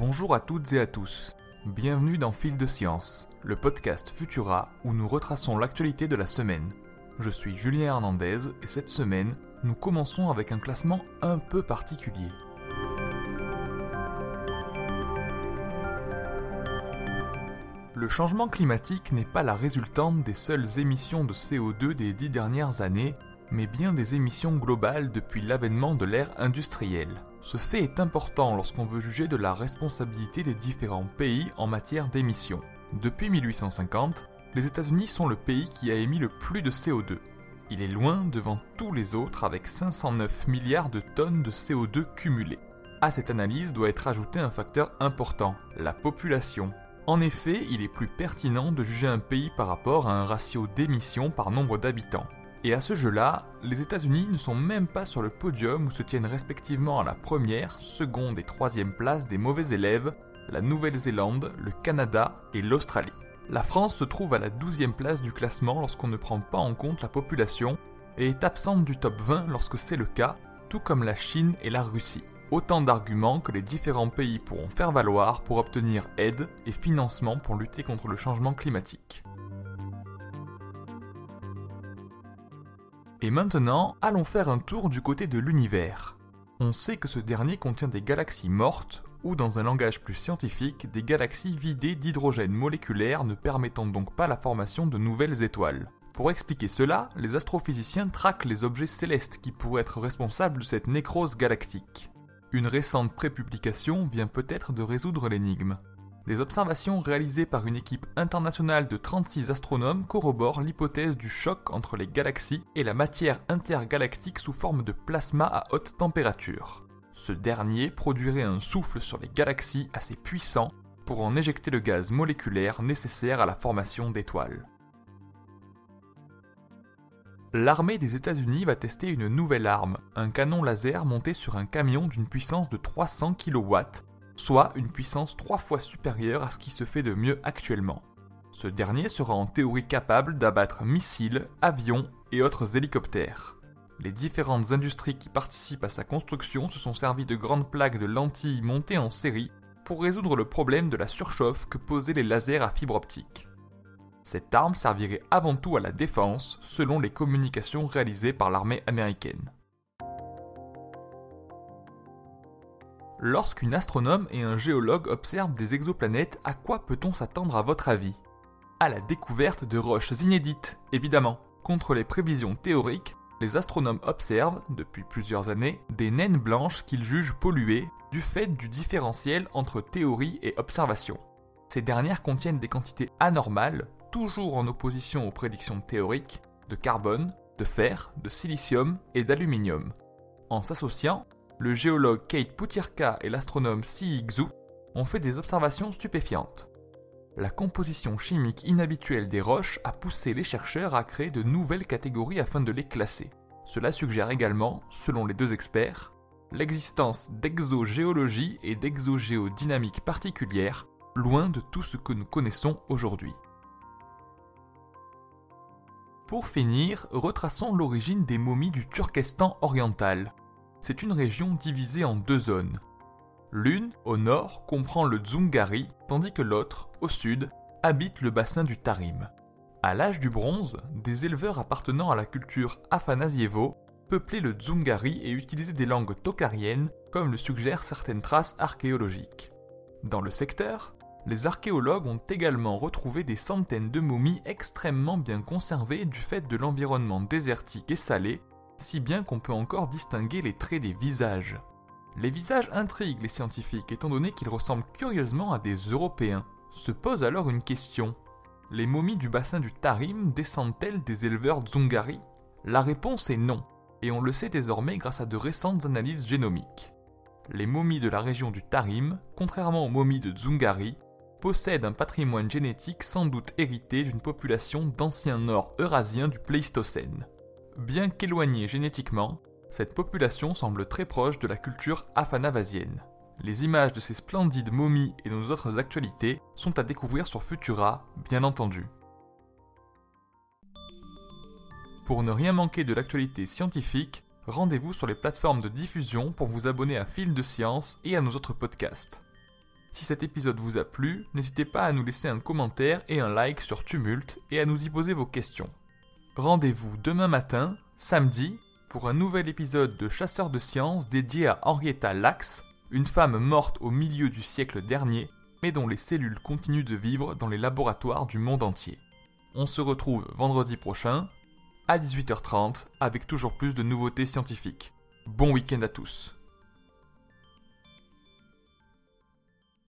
Bonjour à toutes et à tous. Bienvenue dans Fil de Science, le podcast Futura où nous retraçons l'actualité de la semaine. Je suis Julien Hernandez et cette semaine, nous commençons avec un classement un peu particulier. Le changement climatique n'est pas la résultante des seules émissions de CO2 des dix dernières années, mais bien des émissions globales depuis l'avènement de l'ère industrielle. Ce fait est important lorsqu'on veut juger de la responsabilité des différents pays en matière d'émissions. Depuis 1850, les États-Unis sont le pays qui a émis le plus de CO2. Il est loin devant tous les autres avec 509 milliards de tonnes de CO2 cumulées. À cette analyse doit être ajouté un facteur important, la population. En effet, il est plus pertinent de juger un pays par rapport à un ratio d'émissions par nombre d'habitants. Et à ce jeu-là, les États-Unis ne sont même pas sur le podium où se tiennent respectivement à la première, seconde et troisième place des mauvais élèves, la Nouvelle-Zélande, le Canada et l'Australie. La France se trouve à la douzième place du classement lorsqu'on ne prend pas en compte la population et est absente du top 20 lorsque c'est le cas, tout comme la Chine et la Russie. Autant d'arguments que les différents pays pourront faire valoir pour obtenir aide et financement pour lutter contre le changement climatique. Et maintenant, allons faire un tour du côté de l'univers. On sait que ce dernier contient des galaxies mortes, ou dans un langage plus scientifique, des galaxies vidées d'hydrogène moléculaire ne permettant donc pas la formation de nouvelles étoiles. Pour expliquer cela, les astrophysiciens traquent les objets célestes qui pourraient être responsables de cette nécrose galactique. Une récente prépublication vient peut-être de résoudre l'énigme. Des observations réalisées par une équipe internationale de 36 astronomes corroborent l'hypothèse du choc entre les galaxies et la matière intergalactique sous forme de plasma à haute température. Ce dernier produirait un souffle sur les galaxies assez puissant pour en éjecter le gaz moléculaire nécessaire à la formation d'étoiles. L'armée des États-Unis va tester une nouvelle arme, un canon laser monté sur un camion d'une puissance de 300 kW soit une puissance trois fois supérieure à ce qui se fait de mieux actuellement. Ce dernier sera en théorie capable d'abattre missiles, avions et autres hélicoptères. Les différentes industries qui participent à sa construction se sont servies de grandes plaques de lentilles montées en série pour résoudre le problème de la surchauffe que posaient les lasers à fibre optique. Cette arme servirait avant tout à la défense, selon les communications réalisées par l'armée américaine. Lorsqu'une astronome et un géologue observent des exoplanètes, à quoi peut-on s'attendre à votre avis? À la découverte de roches inédites, évidemment. Contre les prévisions théoriques, les astronomes observent, depuis plusieurs années, des naines blanches qu'ils jugent polluées du fait du différentiel entre théorie et observation. Ces dernières contiennent des quantités anormales, toujours en opposition aux prédictions théoriques, de carbone, de fer, de silicium et d'aluminium. En s'associant, le géologue Kate Putirka et l'astronome Si Xu ont fait des observations stupéfiantes. La composition chimique inhabituelle des roches a poussé les chercheurs à créer de nouvelles catégories afin de les classer. Cela suggère également, selon les deux experts, l'existence d'exogéologie et d'exogéodynamique particulières, loin de tout ce que nous connaissons aujourd'hui. Pour finir, retraçons l'origine des momies du Turkestan oriental, c'est une région divisée en deux zones. L'une, au nord, comprend le Dzungari, tandis que l'autre, au sud, habite le bassin du Tarim. À l'âge du bronze, des éleveurs appartenant à la culture Afanasievo peuplaient le Dzungari et utilisaient des langues tokariennes, comme le suggèrent certaines traces archéologiques. Dans le secteur, les archéologues ont également retrouvé des centaines de momies extrêmement bien conservées du fait de l'environnement désertique et salé si bien qu'on peut encore distinguer les traits des visages. Les visages intriguent les scientifiques étant donné qu'ils ressemblent curieusement à des Européens. Se pose alors une question. Les momies du bassin du Tarim descendent-elles des éleveurs Dzungari La réponse est non, et on le sait désormais grâce à de récentes analyses génomiques. Les momies de la région du Tarim, contrairement aux momies de Dzungari, possèdent un patrimoine génétique sans doute hérité d'une population d'anciens nord eurasiens du Pléistocène. Bien qu'éloignée génétiquement, cette population semble très proche de la culture afanavasienne. Les images de ces splendides momies et nos autres actualités sont à découvrir sur Futura, bien entendu. Pour ne rien manquer de l'actualité scientifique, rendez-vous sur les plateformes de diffusion pour vous abonner à Fil de Science et à nos autres podcasts. Si cet épisode vous a plu, n'hésitez pas à nous laisser un commentaire et un like sur Tumult et à nous y poser vos questions. Rendez-vous demain matin, samedi, pour un nouvel épisode de Chasseurs de sciences dédié à Henrietta Lacks, une femme morte au milieu du siècle dernier, mais dont les cellules continuent de vivre dans les laboratoires du monde entier. On se retrouve vendredi prochain, à 18h30, avec toujours plus de nouveautés scientifiques. Bon week-end à tous